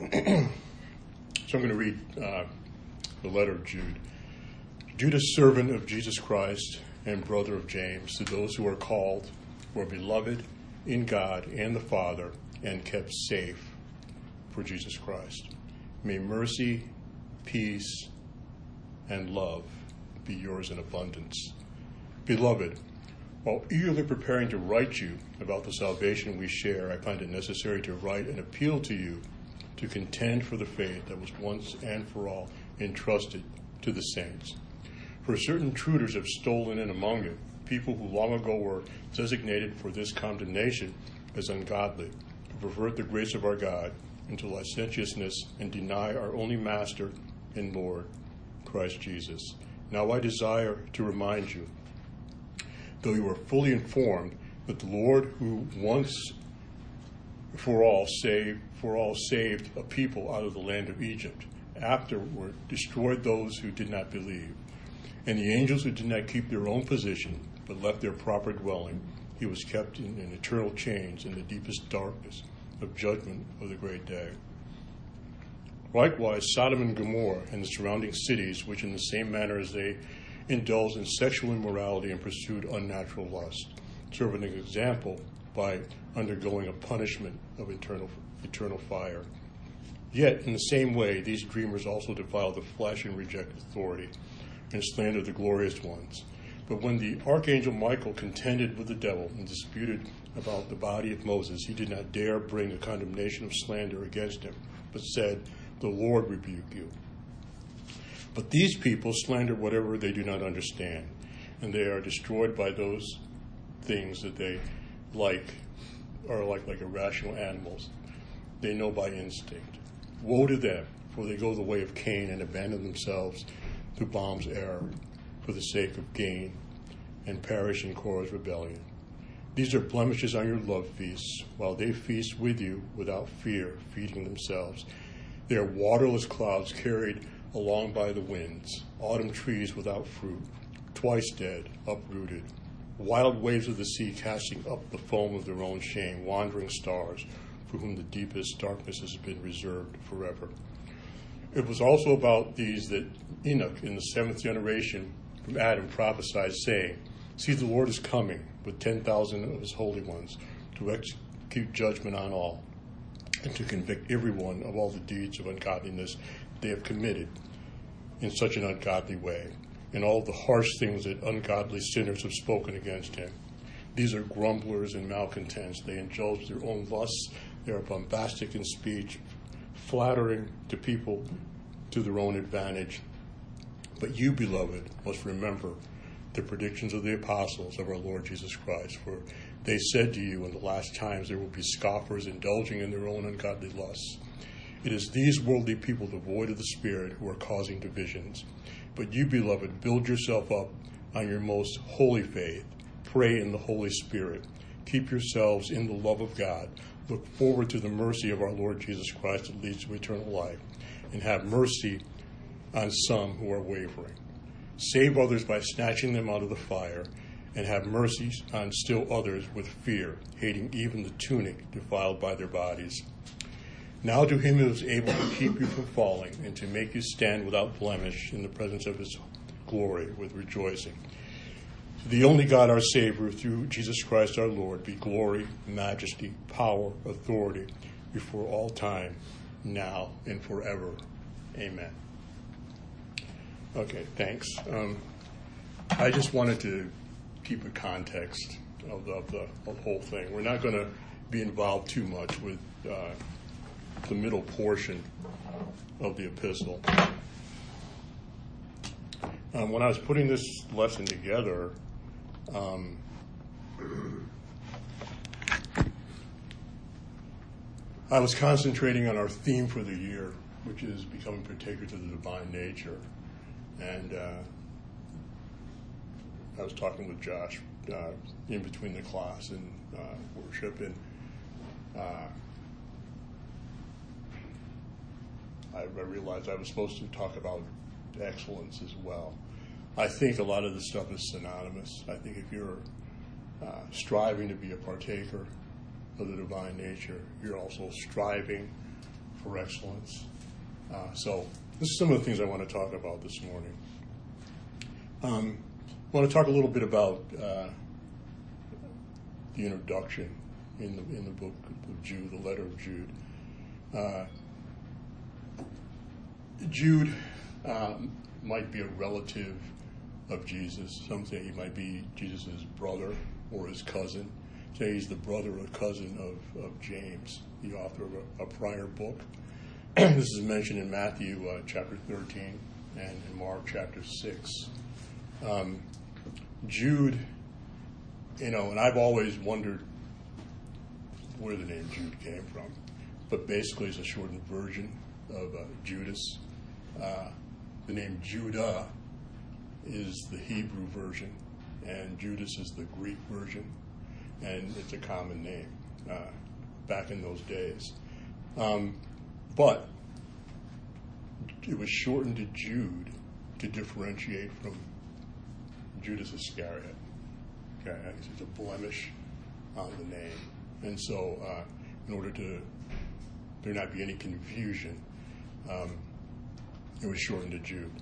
so I'm going to read uh, the letter of Jude. Jude, a servant of Jesus Christ and brother of James, to those who are called, who are beloved in God and the Father, and kept safe for Jesus Christ. May mercy, peace, and love be yours in abundance. Beloved, while eagerly preparing to write you about the salvation we share, I find it necessary to write and appeal to you to contend for the faith that was once and for all entrusted to the saints. For certain intruders have stolen in among you, people who long ago were designated for this condemnation as ungodly, who pervert the grace of our God into licentiousness and deny our only Master and Lord, Christ Jesus. Now I desire to remind you, though you are fully informed, that the Lord who once for all saved for all saved a people out of the land of Egypt, afterward destroyed those who did not believe. And the angels who did not keep their own position, but left their proper dwelling, he was kept in an eternal chains in the deepest darkness of judgment of the great day. Likewise, Sodom and Gomorrah and the surrounding cities, which in the same manner as they indulged in sexual immorality and pursued unnatural lust, serve an example by undergoing a punishment of eternal, eternal fire. Yet, in the same way, these dreamers also defile the flesh and reject authority and slander the glorious ones. But when the archangel Michael contended with the devil and disputed about the body of Moses, he did not dare bring a condemnation of slander against him, but said, The Lord rebuke you. But these people slander whatever they do not understand, and they are destroyed by those things that they like are like like irrational animals. They know by instinct. Woe to them, for they go the way of Cain and abandon themselves to Balaam's error for the sake of gain and perish in Korah's rebellion. These are blemishes on your love feasts, while they feast with you without fear, feeding themselves. They are waterless clouds carried along by the winds, autumn trees without fruit, twice dead, uprooted, wild waves of the sea casting up the foam of their own shame, wandering stars for whom the deepest darkness has been reserved forever. It was also about these that Enoch, in the seventh generation from Adam, prophesied, saying, See, the Lord is coming with 10,000 of his holy ones to execute judgment on all and to convict everyone of all the deeds of ungodliness they have committed in such an ungodly way and all the harsh things that ungodly sinners have spoken against him. These are grumblers and malcontents. They indulge their own lusts. They are bombastic in speech, flattering to people to their own advantage. But you, beloved, must remember the predictions of the apostles of our Lord Jesus Christ, for they said to you in the last times there will be scoffers indulging in their own ungodly lusts. It is these worldly people devoid of the Spirit who are causing divisions. But you, beloved, build yourself up on your most holy faith. Pray in the Holy Spirit. Keep yourselves in the love of God. Look forward to the mercy of our Lord Jesus Christ that leads to eternal life. And have mercy on some who are wavering. Save others by snatching them out of the fire. And have mercy on still others with fear, hating even the tunic defiled by their bodies. Now to him who is able to keep you from falling and to make you stand without blemish in the presence of his glory with rejoicing. The only God our Savior, through Jesus Christ our Lord, be glory, majesty, power, authority before all time, now and forever. Amen. Okay, thanks. Um, I just wanted to keep a context of the, of the, of the whole thing. We're not going to be involved too much with. Uh, the middle portion of the epistle. Um, when I was putting this lesson together, um, I was concentrating on our theme for the year, which is becoming partaker to the divine nature. And uh, I was talking with Josh uh, in between the class and uh, worship, and uh, I, I realized I was supposed to talk about excellence as well. I think a lot of this stuff is synonymous. I think if you're uh, striving to be a partaker of the divine nature, you're also striving for excellence. Uh, so, this is some of the things I want to talk about this morning. Um, I want to talk a little bit about uh, the introduction in the in the book of Jude, the letter of Jude. Uh, Jude um, might be a relative of Jesus. Some say he might be Jesus' brother or his cousin. Say he's the brother or cousin of, of James, the author of a, a prior book. this is mentioned in Matthew uh, chapter 13 and in Mark chapter 6. Um, Jude, you know, and I've always wondered where the name Jude came from, but basically it's a shortened version of uh, Judas. Uh, the name Judah is the Hebrew version, and Judas is the Greek version, and it's a common name uh, back in those days. Um, but it was shortened to Jude to differentiate from Judas Iscariot. Okay, it's a blemish on the name, and so uh, in order to there not be any confusion, um, it was shortened to Jude.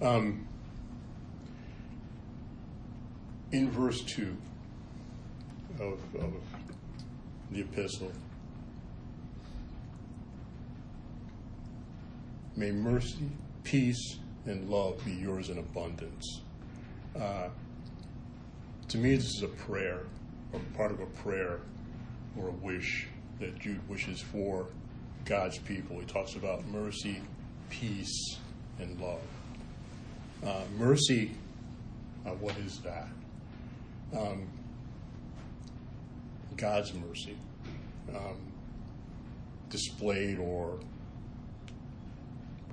Um, in verse 2 of, of the epistle, may mercy, peace, and love be yours in abundance. Uh, to me, this is a prayer, or part of a prayer, or a wish that Jude wishes for God's people. He talks about mercy, peace, and love. Uh, mercy, uh, what is that? Um, God's mercy, um, displayed or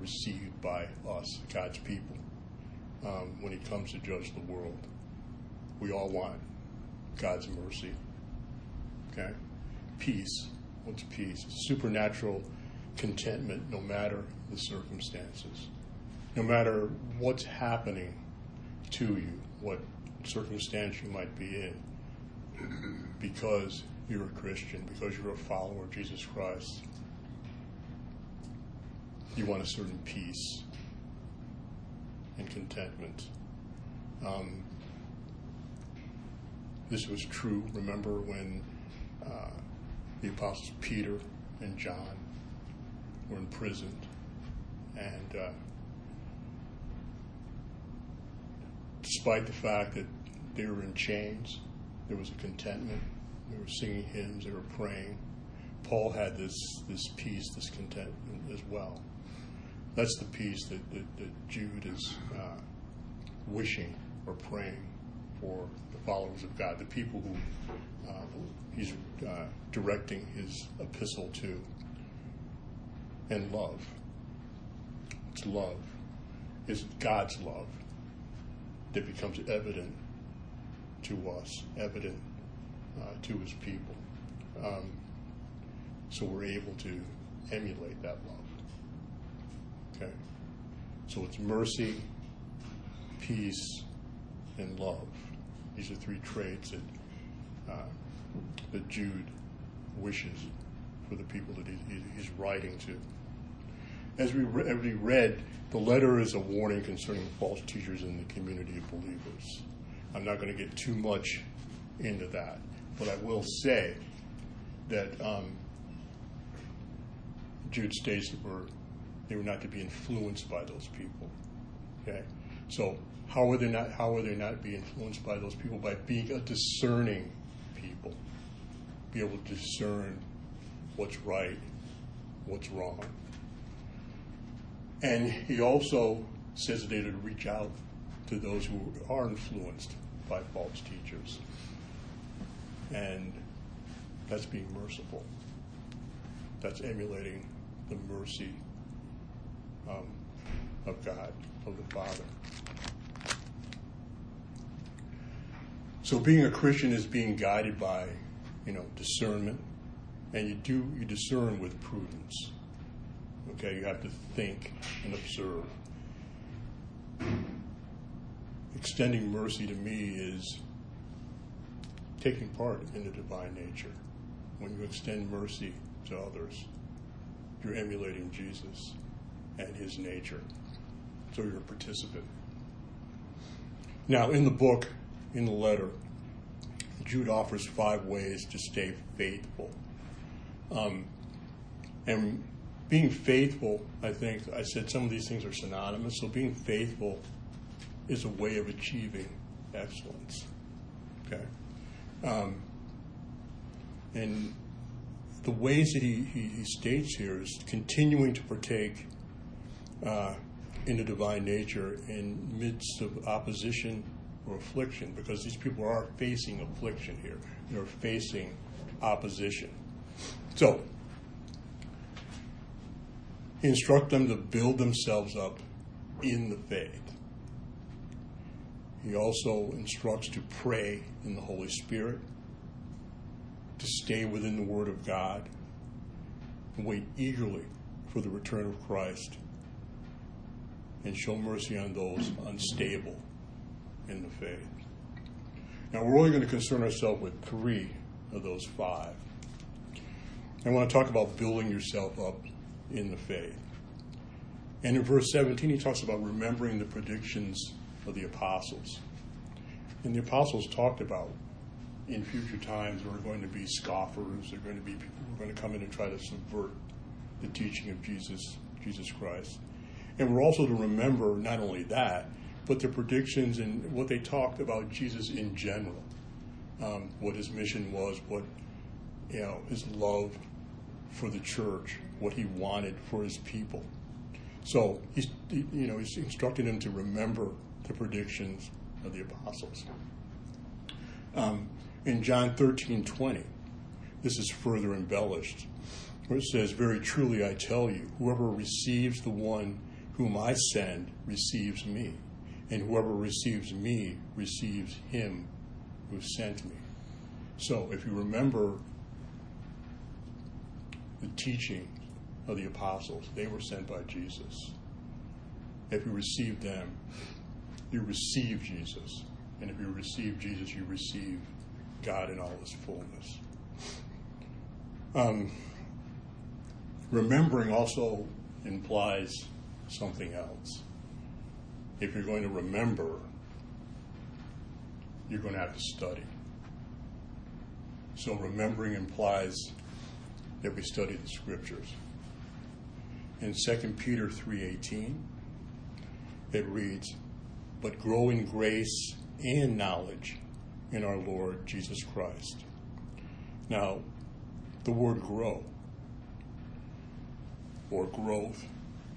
received by us, God's people, um, when He comes to judge the world. We all want God's mercy. Okay? Peace. What's peace? Supernatural contentment no matter the circumstances. No matter what's happening to you, what circumstance you might be in, because you're a Christian, because you're a follower of Jesus Christ, you want a certain peace and contentment. Um, this was true, remember, when uh, the apostles Peter and John were imprisoned. And uh, despite the fact that they were in chains, there was a contentment. They were singing hymns, they were praying. Paul had this, this peace, this contentment as well. That's the peace that, that, that Jude is uh, wishing or praying for the followers of God, the people who uh, he's uh, directing his epistle to. And love. It's love. It's God's love that becomes evident to us, evident uh, to his people. Um, so we're able to emulate that love. Okay? So it's mercy, peace, and love. These are three traits that, uh, that Jude wishes for the people that he, he's writing to. As we, re- as we read, the letter is a warning concerning false teachers in the community of believers. I'm not going to get too much into that, but I will say that um, Jude states that we're, they were not to be influenced by those people. Okay, so how are they not? How are they not be influenced by those people by being a discerning people, be able to discern what's right, what's wrong. And he also says they to reach out to those who are influenced by false teachers. And that's being merciful. That's emulating the mercy um, of God, of the Father. So being a Christian is being guided by, you know, discernment, and you do you discern with prudence. Okay, you have to think and observe. Extending mercy to me is taking part in the divine nature. When you extend mercy to others, you're emulating Jesus and his nature. So you're a participant. Now, in the book, in the letter, Jude offers five ways to stay faithful. Um, and being faithful, I think, I said some of these things are synonymous. So being faithful is a way of achieving excellence. Okay? Um, and the ways that he, he, he, states here is continuing to partake uh, in the divine nature in midst of opposition or affliction, because these people are facing affliction here. They're facing opposition. So, instruct them to build themselves up in the faith. He also instructs to pray in the Holy Spirit, to stay within the Word of God, and wait eagerly for the return of Christ, and show mercy on those unstable in the faith. Now, we're only going to concern ourselves with three of those five. I want to talk about building yourself up in the faith. And in verse 17, he talks about remembering the predictions of the apostles. And the apostles talked about in future times there are going to be scoffers, there are going to be people who are going to come in and try to subvert the teaching of Jesus, Jesus Christ. And we're also to remember not only that, but the predictions and what they talked about Jesus in general, um, what his mission was, what you know his love for the church, what he wanted for his people. So he's you know he's instructing them to remember the predictions of the apostles. Um, in John 13 20, this is further embellished, where it says, Very truly I tell you, whoever receives the one whom I send receives me, and whoever receives me receives him who sent me. So if you remember the teaching of the apostles, they were sent by Jesus. If you receive them, you receive Jesus. And if you receive Jesus, you receive God in all his fullness. Um, remembering also implies something else. If you're going to remember, you're going to have to study. So remembering implies that we study the scriptures. In 2 Peter 3:18, it reads, "But grow in grace and knowledge in our Lord Jesus Christ." Now, the word grow or growth,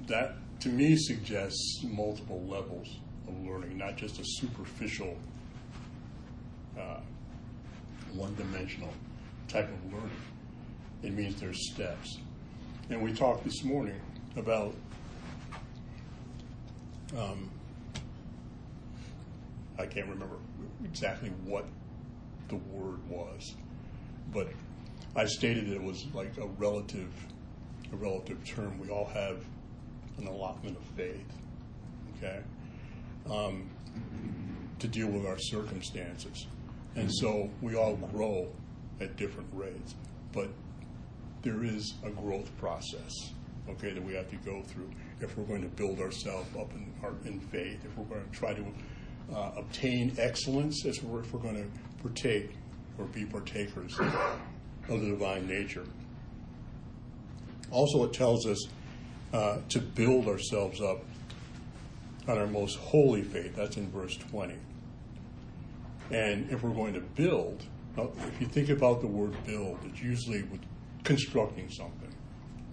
that to me suggests multiple levels of learning, not just a superficial, uh, one dimensional type of learning. It means there's steps. And we talked this morning about um, I can't remember exactly what the word was, but I stated that it was like a relative, a relative term. We all have an allotment of faith, okay, um, to deal with our circumstances, and so we all grow at different rates, but there is a growth process, okay, that we have to go through if we're going to build ourselves up in, our, in faith, if we're going to try to uh, obtain excellence, as we're, if we're going to partake or be partakers of the divine nature. Also, it tells us uh, to build ourselves up on our most holy faith. That's in verse 20. And if we're going to build, if you think about the word build, it's usually with constructing something,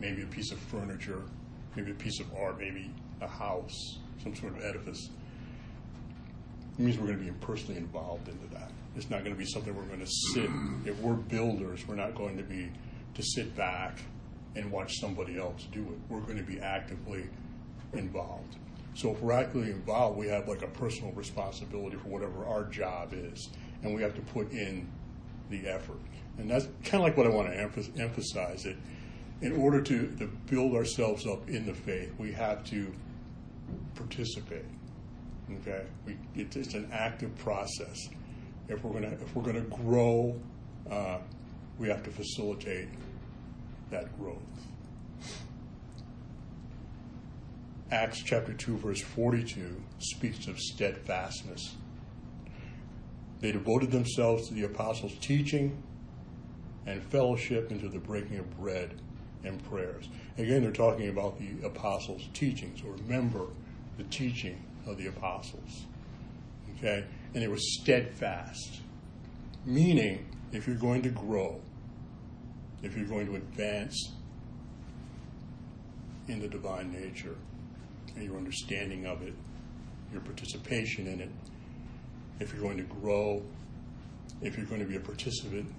maybe a piece of furniture, maybe a piece of art, maybe a house, some sort of edifice. It means we're going to be personally involved into that. It's not going to be something we're going to sit. If we're builders, we're not going to be to sit back and watch somebody else do it. We're going to be actively involved. So if we're actively involved, we have like a personal responsibility for whatever our job is, and we have to put in the effort. And that's kind of like what I want to emphasize. It in order to, to build ourselves up in the faith, we have to participate. Okay, we, it, it's an active process. If we're gonna if we're gonna grow, uh, we have to facilitate that growth. Acts chapter 2, verse 42 speaks of steadfastness. They devoted themselves to the apostles' teaching and fellowship and to the breaking of bread and prayers. Again, they're talking about the apostles' teachings, or remember the teaching of the apostles. Okay? And they were steadfast, meaning if you're going to grow, if you're going to advance in the divine nature and your understanding of it, your participation in it, if you're going to grow, if you're going to be a participant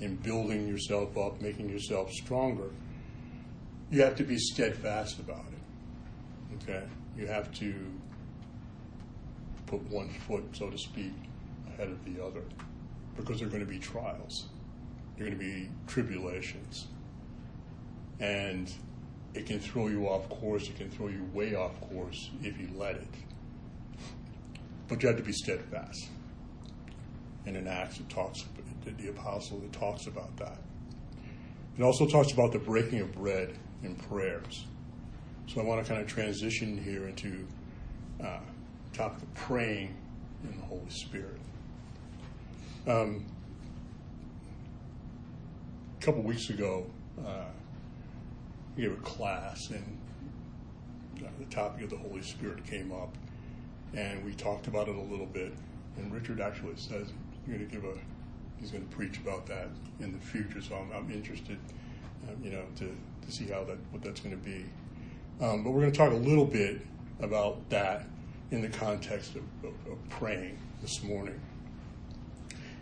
in building yourself up, making yourself stronger, you have to be steadfast about it. Okay? You have to put one foot, so to speak, ahead of the other because there are going to be trials, there are going to be tribulations. And it can throw you off course, it can throw you way off course if you let it. But you have to be steadfast. And in Acts, it talks, the apostle, it talks about that. It also talks about the breaking of bread in prayers. So I want to kind of transition here into uh, topic of praying in the Holy Spirit. Um, a couple weeks ago, uh, I gave a class, and uh, the topic of the Holy Spirit came up, and we talked about it a little bit. And Richard actually says he's going to give a he's going to preach about that in the future. So I'm, I'm interested, um, you know, to, to see how that what that's going to be. Um, but we're going to talk a little bit about that in the context of, of, of praying this morning.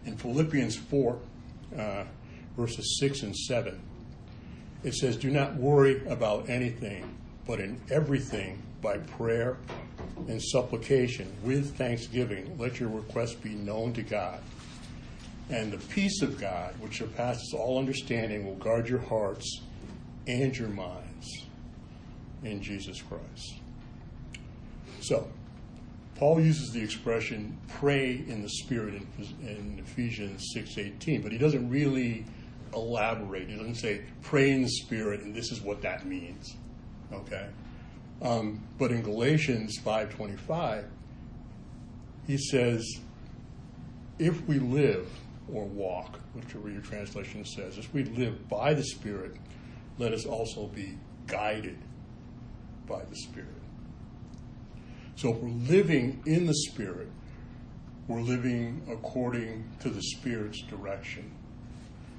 In Philippians 4, uh, verses 6 and 7, it says, Do not worry about anything, but in everything, by prayer and supplication, with thanksgiving, let your requests be known to God. And the peace of God, which surpasses all understanding, will guard your hearts and your minds in Jesus Christ. So, Paul uses the expression pray in the spirit in, in Ephesians 6:18, but he doesn't really elaborate. He doesn't say pray in the spirit and this is what that means. Okay? Um, but in Galatians 5:25, he says, if we live or walk, whichever your translation says, if we live by the Spirit, let us also be guided by the Spirit. So if we're living in the Spirit, we're living according to the Spirit's direction.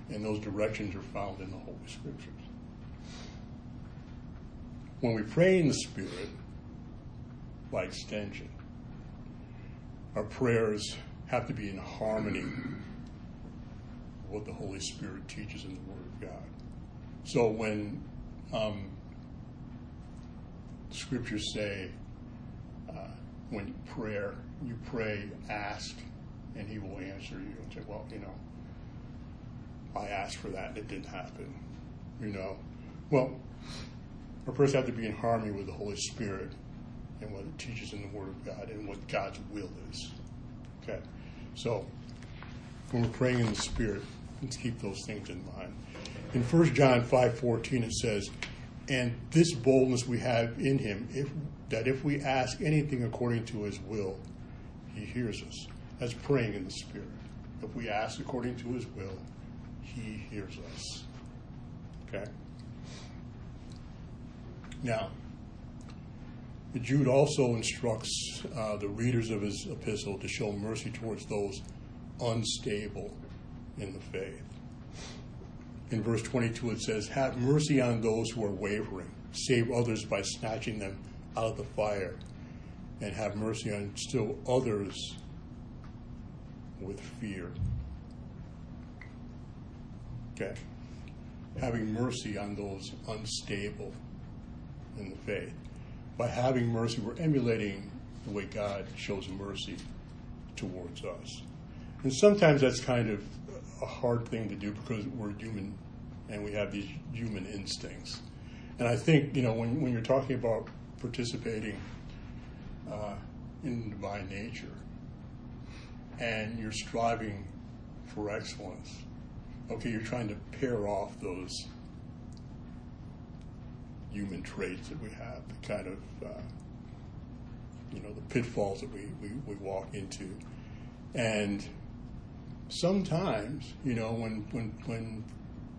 And those directions are found in the Holy Scriptures. When we pray in the Spirit, by extension, our prayers have to be in harmony with what the Holy Spirit teaches in the Word of God. So when um, scriptures say, when you prayer, you pray, ask, and he will answer you and say, well, you know, I asked for that and it didn't happen. You know, well, our prayers have to be in harmony with the Holy Spirit and what it teaches in the Word of God and what God's will is. Okay, so when we're praying in the Spirit, let's keep those things in mind. In 1 John 5:14 it says, "And this boldness we have in him, if that if we ask anything according to his will, he hears us. That's praying in the Spirit. If we ask according to his will, he hears us. Okay? Now, Jude also instructs uh, the readers of his epistle to show mercy towards those unstable in the faith. In verse 22, it says, Have mercy on those who are wavering, save others by snatching them out of the fire and have mercy on still others with fear. Okay. Having mercy on those unstable in the faith. By having mercy, we're emulating the way God shows mercy towards us. And sometimes that's kind of a hard thing to do because we're human and we have these human instincts. And I think, you know, when, when you're talking about participating uh, in divine nature and you're striving for excellence, okay, you're trying to pare off those human traits that we have, the kind of uh, you know the pitfalls that we, we, we walk into, and sometimes you know when when when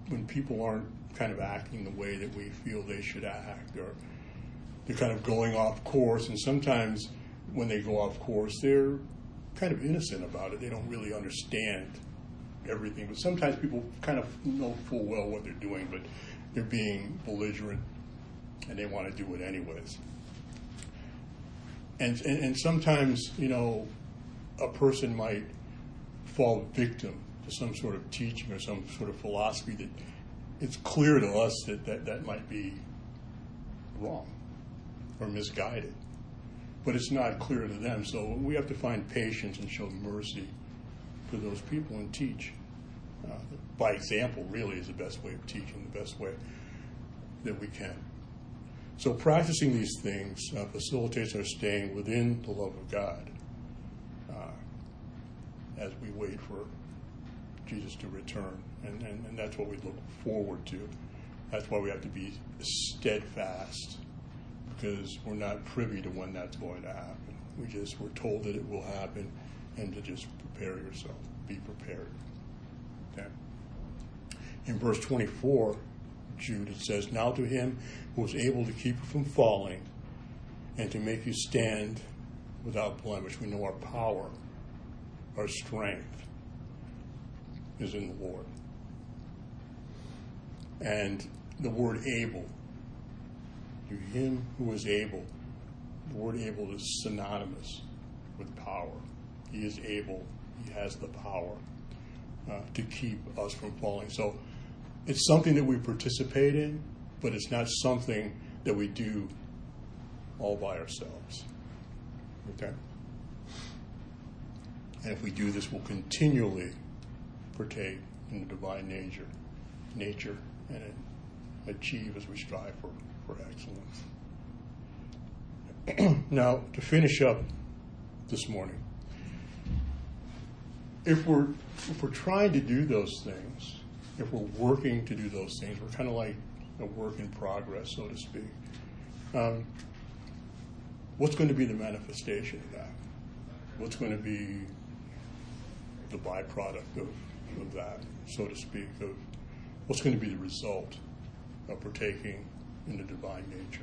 when people aren't kind of acting the way that we feel they should act, or they're kind of going off course, and sometimes when they go off course, they're kind of innocent about it. They don't really understand everything, but sometimes people kind of know full well what they're doing, but they're being belligerent and they want to do it anyways. And, and, and sometimes, you know, a person might fall victim to some sort of teaching or some sort of philosophy that it's clear to us that that, that might be wrong or misguided. But it's not clear to them. So we have to find patience and show mercy for those people and teach. Uh, by example, really, is the best way of teaching, the best way that we can. So practicing these things uh, facilitates our staying within the love of God uh, as we wait for Jesus to return. And, and, and that's what we look forward to. That's why we have to be steadfast because we're not privy to when that's going to happen. We just we're told that it will happen and to just prepare yourself. Be prepared. Okay. In verse 24, Jude, it says, Now to him who is able to keep you from falling and to make you stand without blemish. We know our power, our strength is in the Lord. And the word able, to him who is able, the word able is synonymous with power. He is able, he has the power uh, to keep us from falling. So it's something that we participate in, but it's not something that we do all by ourselves. Okay? And if we do this, we'll continually partake in the divine nature, nature, and achieve as we strive for, for excellence. now, to finish up this morning, if we're if we're trying to do those things, if we're working to do those things, we're kind of like a work in progress, so to speak. Um, what's going to be the manifestation of that? What's going to be the byproduct of, of that, so to speak, of what's going to be the result of partaking in the divine nature?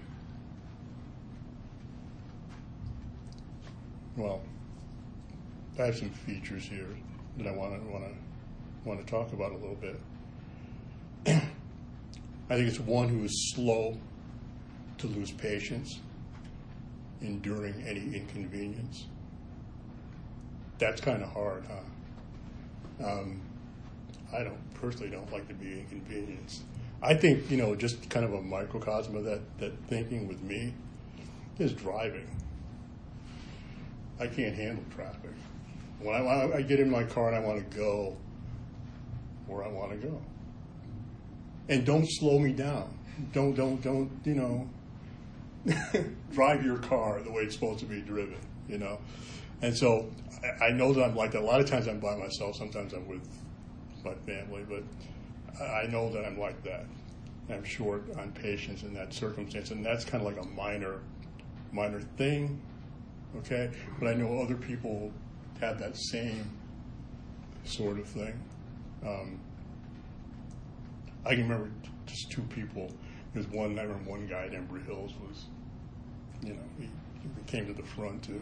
Well, I have some features here that I want to want to want to talk about a little bit. I think it's one who is slow to lose patience, enduring any inconvenience. That's kind of hard, huh? Um, I don't personally don't like to be inconvenienced. I think you know just kind of a microcosm of that that thinking with me is driving. I can't handle traffic. When I, I get in my car and I want to go where I want to go and don't slow me down. Don't don't don't you know drive your car the way it's supposed to be driven. You know, and so I, I know that I'm like that. A lot of times I'm by myself. Sometimes I'm with my family, but I know that I'm like that. I'm short on patience in that circumstance, and that's kind of like a minor minor thing. Okay, but I know other people have that same sort of thing. Um, I can remember just two people. There's one, I remember one guy at Embry Hills was, you know, he, he came to the front to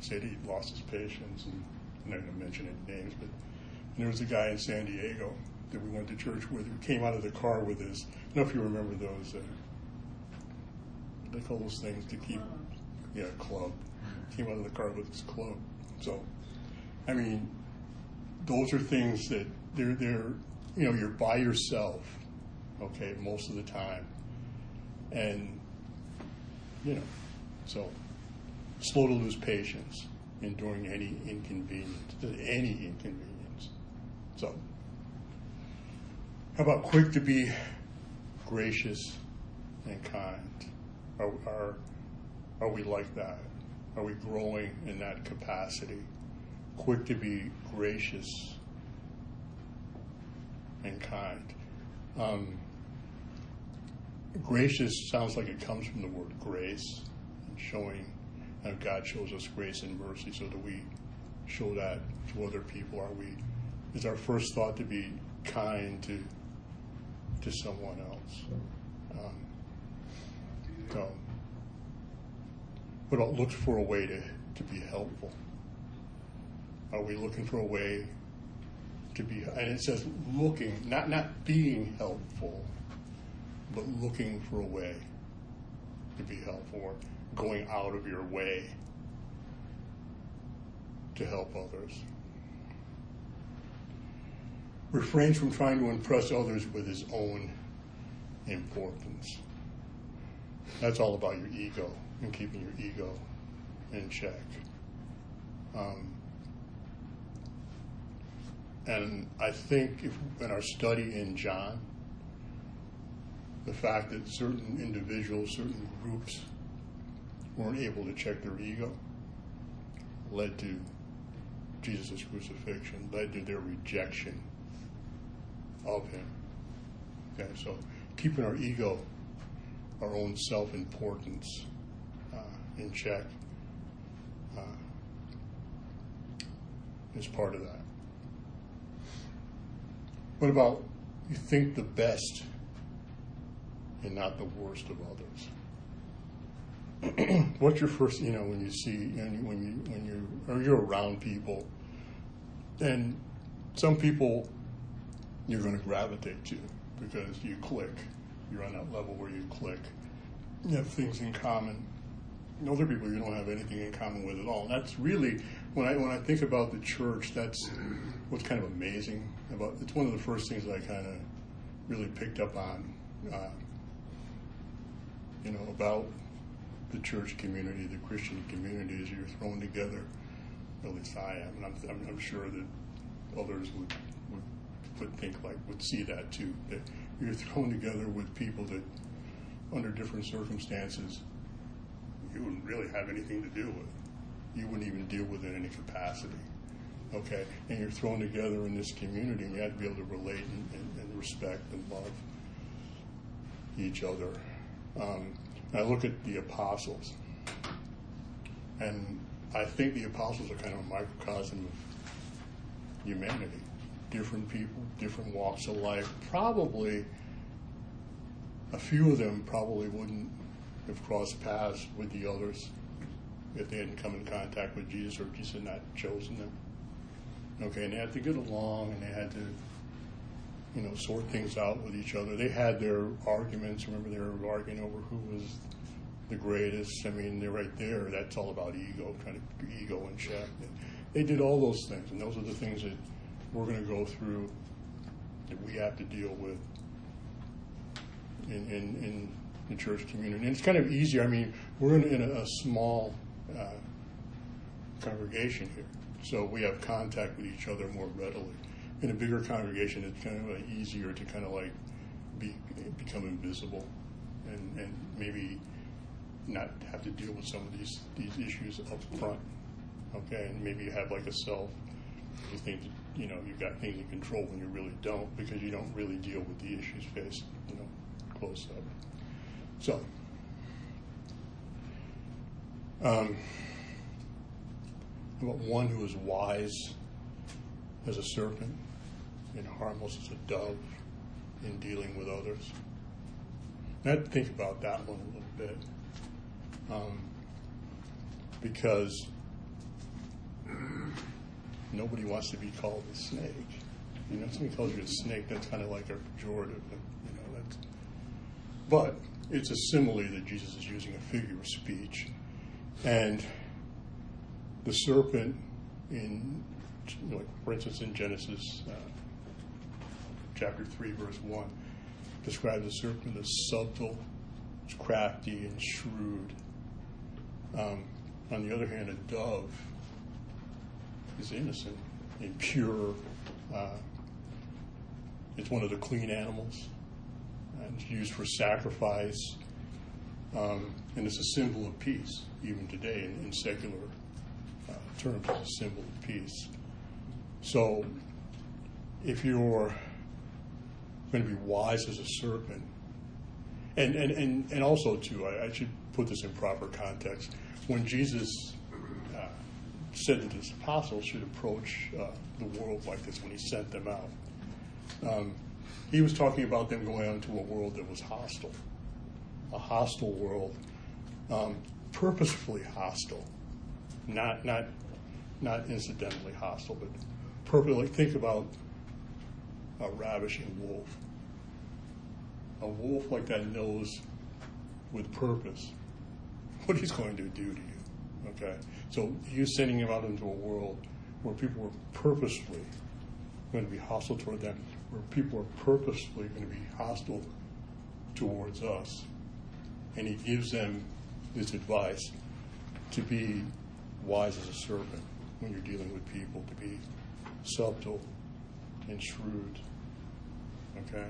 say that he'd lost his patience, and I'm not going to mention any names, but there was a guy in San Diego that we went to church with who came out of the car with his, I don't know if you remember those, uh, they call those things to keep, yeah, club. Came out of the car with his club. So, I mean, those are things that they're, they're you know, you're by yourself, okay, most of the time. And, you know, so slow to lose patience, enduring any inconvenience, any inconvenience. So, how about quick to be gracious and kind? Are, are, are we like that? Are we growing in that capacity? Quick to be gracious and kind. Um, gracious sounds like it comes from the word grace showing and God shows us grace and mercy so that we show that to other people. Are we is our first thought to be kind to to someone else? Um, so, but look for a way to, to be helpful. Are we looking for a way to be? And it says looking, not not being helpful, but looking for a way to be helpful, or going out of your way to help others. Refrains from trying to impress others with his own importance. That's all about your ego and keeping your ego in check. Um, and I think if, in our study in John, the fact that certain individuals, certain groups weren't able to check their ego led to Jesus' crucifixion, led to their rejection of him. Okay, so keeping our ego, our own self importance uh, in check uh, is part of that. What about you think the best and not the worst of others? What's your first, you know, when you see, when you, when you, or you're around people, and some people you're going to gravitate to because you click. You're on that level where you click. You have things in common. And other people you don't have anything in common with at all. And that's really when I when I think about the church. That's what's kind of amazing about. It's one of the first things that I kind of really picked up on. Uh, you know about the church community, the Christian community, is you're thrown together. At least I am, and I'm, I'm, I'm sure that others would would think like would see that too. That you're thrown together with people that, under different circumstances, you wouldn't really have anything to do with. You wouldn't even deal with it in any capacity. Okay, and you're thrown together in this community, and you have to be able to relate and, and, and respect and love each other. Um, I look at the apostles, and I think the apostles are kind of a microcosm of humanity different people, different walks of life. Probably a few of them probably wouldn't have crossed paths with the others if they hadn't come in contact with Jesus or Jesus had not chosen them. Okay, and they had to get along and they had to, you know, sort things out with each other. They had their arguments. Remember, they were arguing over who was the greatest. I mean, they're right there. That's all about ego, trying to ego in check. They did all those things, and those are the things that we're going to go through that we have to deal with in, in, in the church community. And it's kind of easier. I mean, we're in, in a, a, small uh, congregation here, so we have contact with each other more readily. In a bigger congregation, it's kind of easier to kind of like be, become invisible and, and maybe not have to deal with some of these, these issues up front. Okay, and maybe you have like a self you think that, you know, you've got things in control when you really don't because you don't really deal with the issues faced, you know, close up. So, um, one who is wise as a serpent and harmless as a dove in dealing with others. And I'd think about that one a little bit. Um, because nobody wants to be called a snake. You know, if somebody calls you a snake, that's kind of like a pejorative. You know, that's. But it's a simile that Jesus is using a figure of speech, and the serpent in, like for instance, in Genesis uh, chapter three, verse one, describes the serpent as subtle, crafty, and shrewd. Um, on the other hand, a dove is innocent and pure. Uh, it's one of the clean animals. And it's used for sacrifice. Um, and it's a symbol of peace, even today in, in secular uh, terms, of peace. So if you're going to be wise as a serpent, And, and, and, and also, too, I, I should put this in proper context. When Jesus uh, said that his apostles should approach uh, the world like this when he sent them out, um, he was talking about them going out into a world that was hostile, a hostile world, um, purposefully hostile, not, not, not incidentally hostile, but purposely. Think about a ravishing wolf. A wolf like that knows with purpose what he's going to do to you. Okay? So you sending him out into a world where people are purposefully going to be hostile toward them, where people are purposefully going to be hostile towards us. And he gives them this advice to be wise as a serpent when you're dealing with people, to be subtle and shrewd. Okay?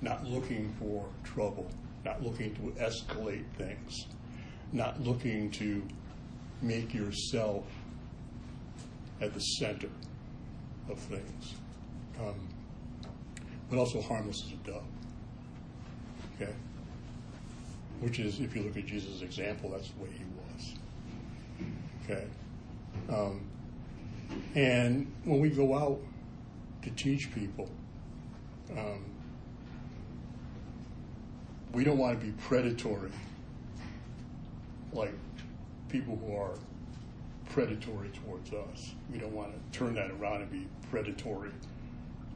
Not looking for trouble, not looking to escalate things, not looking to make yourself at the center of things. Um, but also harmless as a dove. Okay? Which is, if you look at Jesus' example, that's the way he was. Okay? Um, and when we go out to teach people, um, we don't want to be predatory like people who are predatory towards us. We don't want to turn that around and be predatory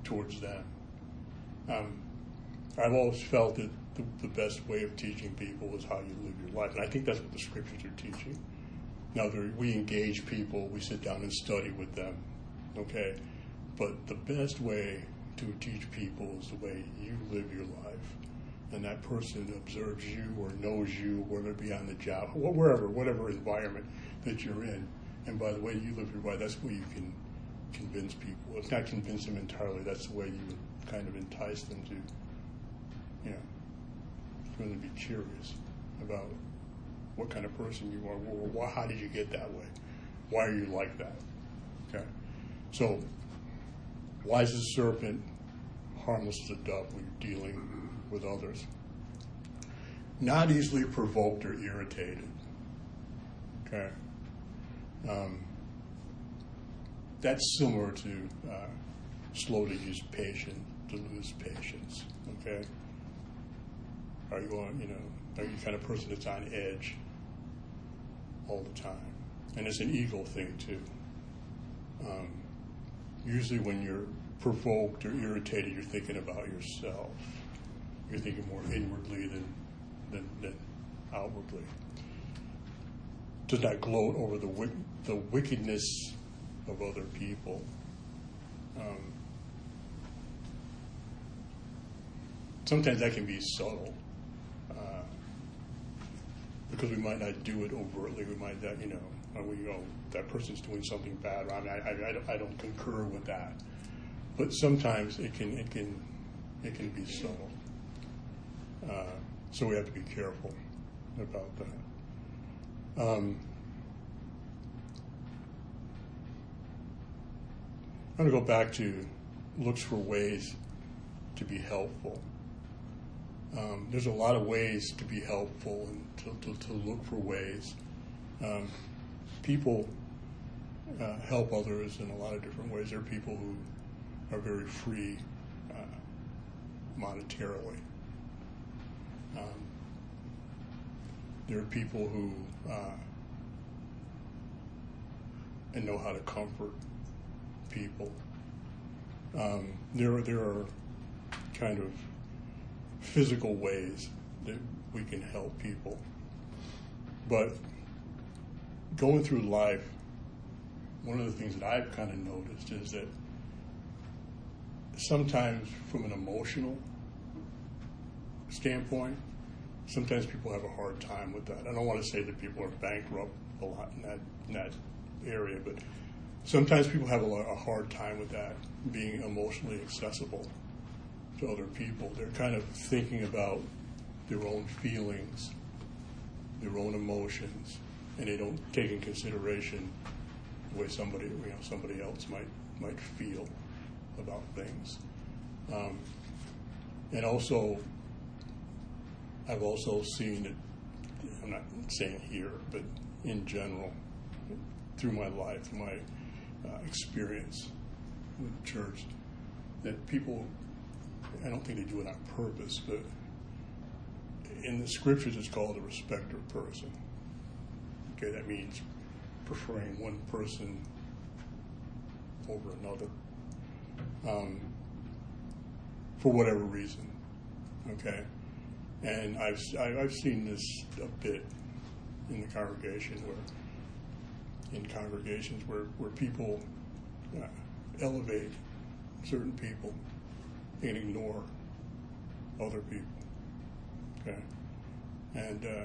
towards them. Um, I've always felt that the, the, best way of teaching people is how you live your life, and I think that's what the scriptures are teaching. Now, we engage people, we sit down and study with them, okay? But the best way to teach people is the way you live your life. And that person observes you or knows you, whether it be on the job, wherever, whatever environment that you're in. And by the way you live your life, that's where you can convince people. If not convince them entirely, that's the way you kind of entice them to, you know, really be curious about what kind of person you are. Well, how did you get that way? Why are you like that? Okay. So, why is a serpent, harmless as a dove when you're dealing with others. Not easily provoked or irritated. Okay. Um, that's similar to uh, slow to use patience, to lose patience. Okay. Are you on, you know, are you the kind of person that's on edge all the time? And it's an ego thing too. Um, usually when you're provoked or irritated, you're thinking about yourself. You're thinking more inwardly than, than, than outwardly. Does not gloat over the, the wickedness of other people. Um, sometimes that can be subtle because we might not do it overtly. We might not, you know, we go, that person's doing something bad. I mean, I, I, I don't concur with that but sometimes it can it can it can be subtle. Uh, so we have to be careful about that. Um, I'm going to go back to looks for ways to be helpful. Um, there's a lot of ways to be helpful and to, to, to look for ways. Um, people uh, help others in a lot of different ways. There are people who are very free uh, monetarily. Um, there are people who uh, and know how to comfort people. Um, there, there are kind of physical ways that we can help people. But going through life, one of the things that I've kind of noticed is that sometimes from an emotional standpoint, sometimes people have a hard time with that. I don't want to say that people are bankrupt a lot in that, in that area, but sometimes people have a, a hard time with that, being emotionally accessible to other people. They're kind of thinking about their own feelings, their own emotions, and they don't take in consideration the way somebody, you know, somebody else might might feel about things. Um, and also, I've also seen it, I'm not saying here, but in general, through my life, my uh, experience with church, that people, I don't think they do it on purpose, but in the scriptures it's called a respecter of person. Okay, that means preferring one person over another um, for whatever reason. Okay, and I've I've seen this a bit in the congregation where in congregations where where people uh, elevate certain people and ignore other people. Okay, and uh,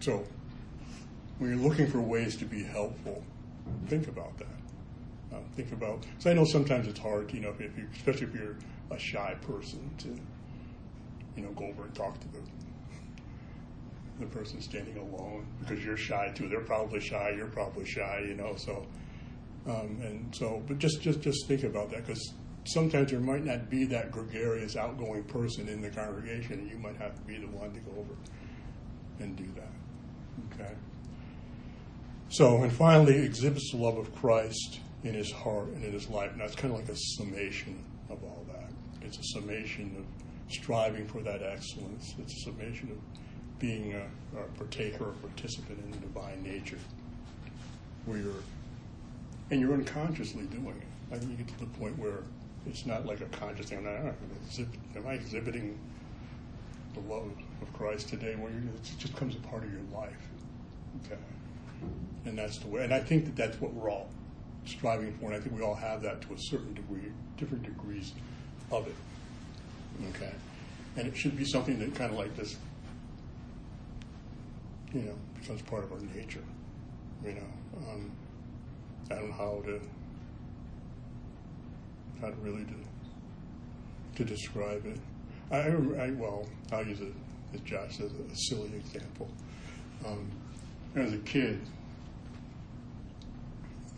so when you're looking for ways to be helpful, think about that. Uh, think about. So I know sometimes it's hard, you know, if you, especially if you're a shy person, to you know go over and talk to the the person standing alone because you're shy too. They're probably shy. You're probably shy, you know. So um, and so, but just just just think about that because sometimes there might not be that gregarious, outgoing person in the congregation, and you might have to be the one to go over and do that. Okay. So, and finally, exhibits the love of Christ in his heart and in his life. Now, it's kind of like a summation of all that. It's a summation of striving for that excellence. It's a summation of being a, a partaker or participant in the divine nature, where you're, and you're unconsciously doing it. I think you get to the point where it's not like a conscious thing. I'm not, am I exhibiting the love of Christ today? Where it just becomes a part of your life. Okay. And that's the way. And I think that that's what we're all striving for. And I think we all have that to a certain degree, different degrees of it. Okay. And it should be something that kind of like this, you know, becomes part of our nature. You know, um, I don't know how to to really to, to describe it. I, I well, I'll use it as Josh says a silly example. Um, as a kid,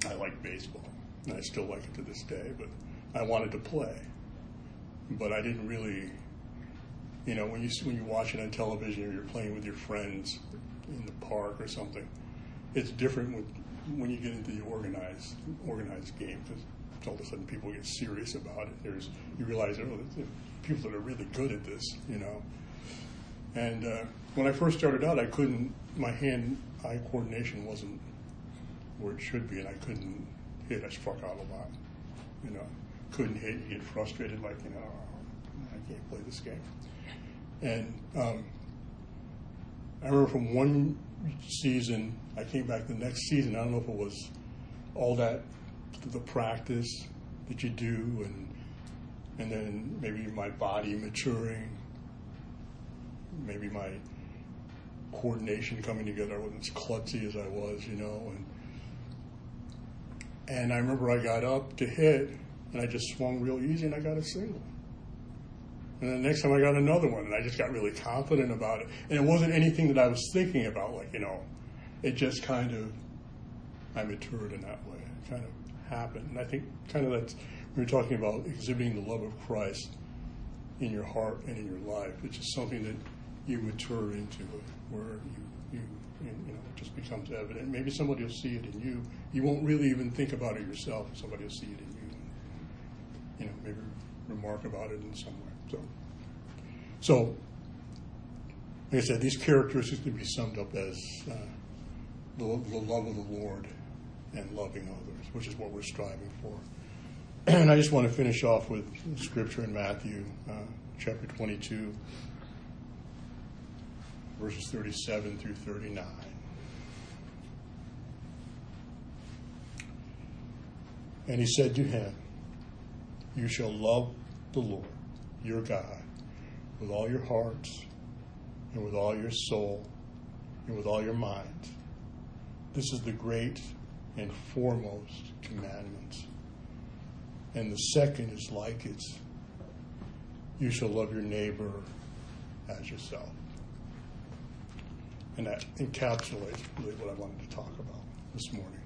I liked baseball, and I still like it to this day. But I wanted to play, but I didn't really. You know, when you when you watch it on television or you're playing with your friends in the park or something, it's different with, when you get into the organized organized game because all of a sudden people get serious about it. There's you realize oh, people that are really good at this, you know. And uh, when I first started out, I couldn't. My hand-eye coordination wasn't where it should be, and I couldn't hit. I struck out a lot, you know. Couldn't hit. You get frustrated, like you know, oh, I can't play this game. And um, I remember from one season, I came back the next season. I don't know if it was all that the practice that you do, and and then maybe my body maturing, maybe my coordination coming together. I wasn't as klutzy as I was, you know, and and I remember I got up to hit, and I just swung real easy, and I got a single. And the next time I got another one, and I just got really confident about it. And it wasn't anything that I was thinking about, like, you know, it just kind of, I matured in that way. Kind of happened. And I think kind of that's, you're talking about exhibiting the love of Christ in your heart and in your life, it's just something that you mature into where you, you, you know, it just becomes evident. Maybe somebody will see it in you. You won't really even think about it yourself. Somebody will see it in you. You know, maybe remark about it in some way. So, so like I said, these characteristics can be summed up as uh, the, the love of the Lord and loving others, which is what we're striving for. And I just want to finish off with scripture in Matthew uh, chapter 22, verses 37 through 39. And he said to him, You shall love the Lord your God with all your hearts and with all your soul and with all your mind. This is the great and foremost commandments. And the second is like it you shall love your neighbor as yourself. And that encapsulates really what I wanted to talk about this morning.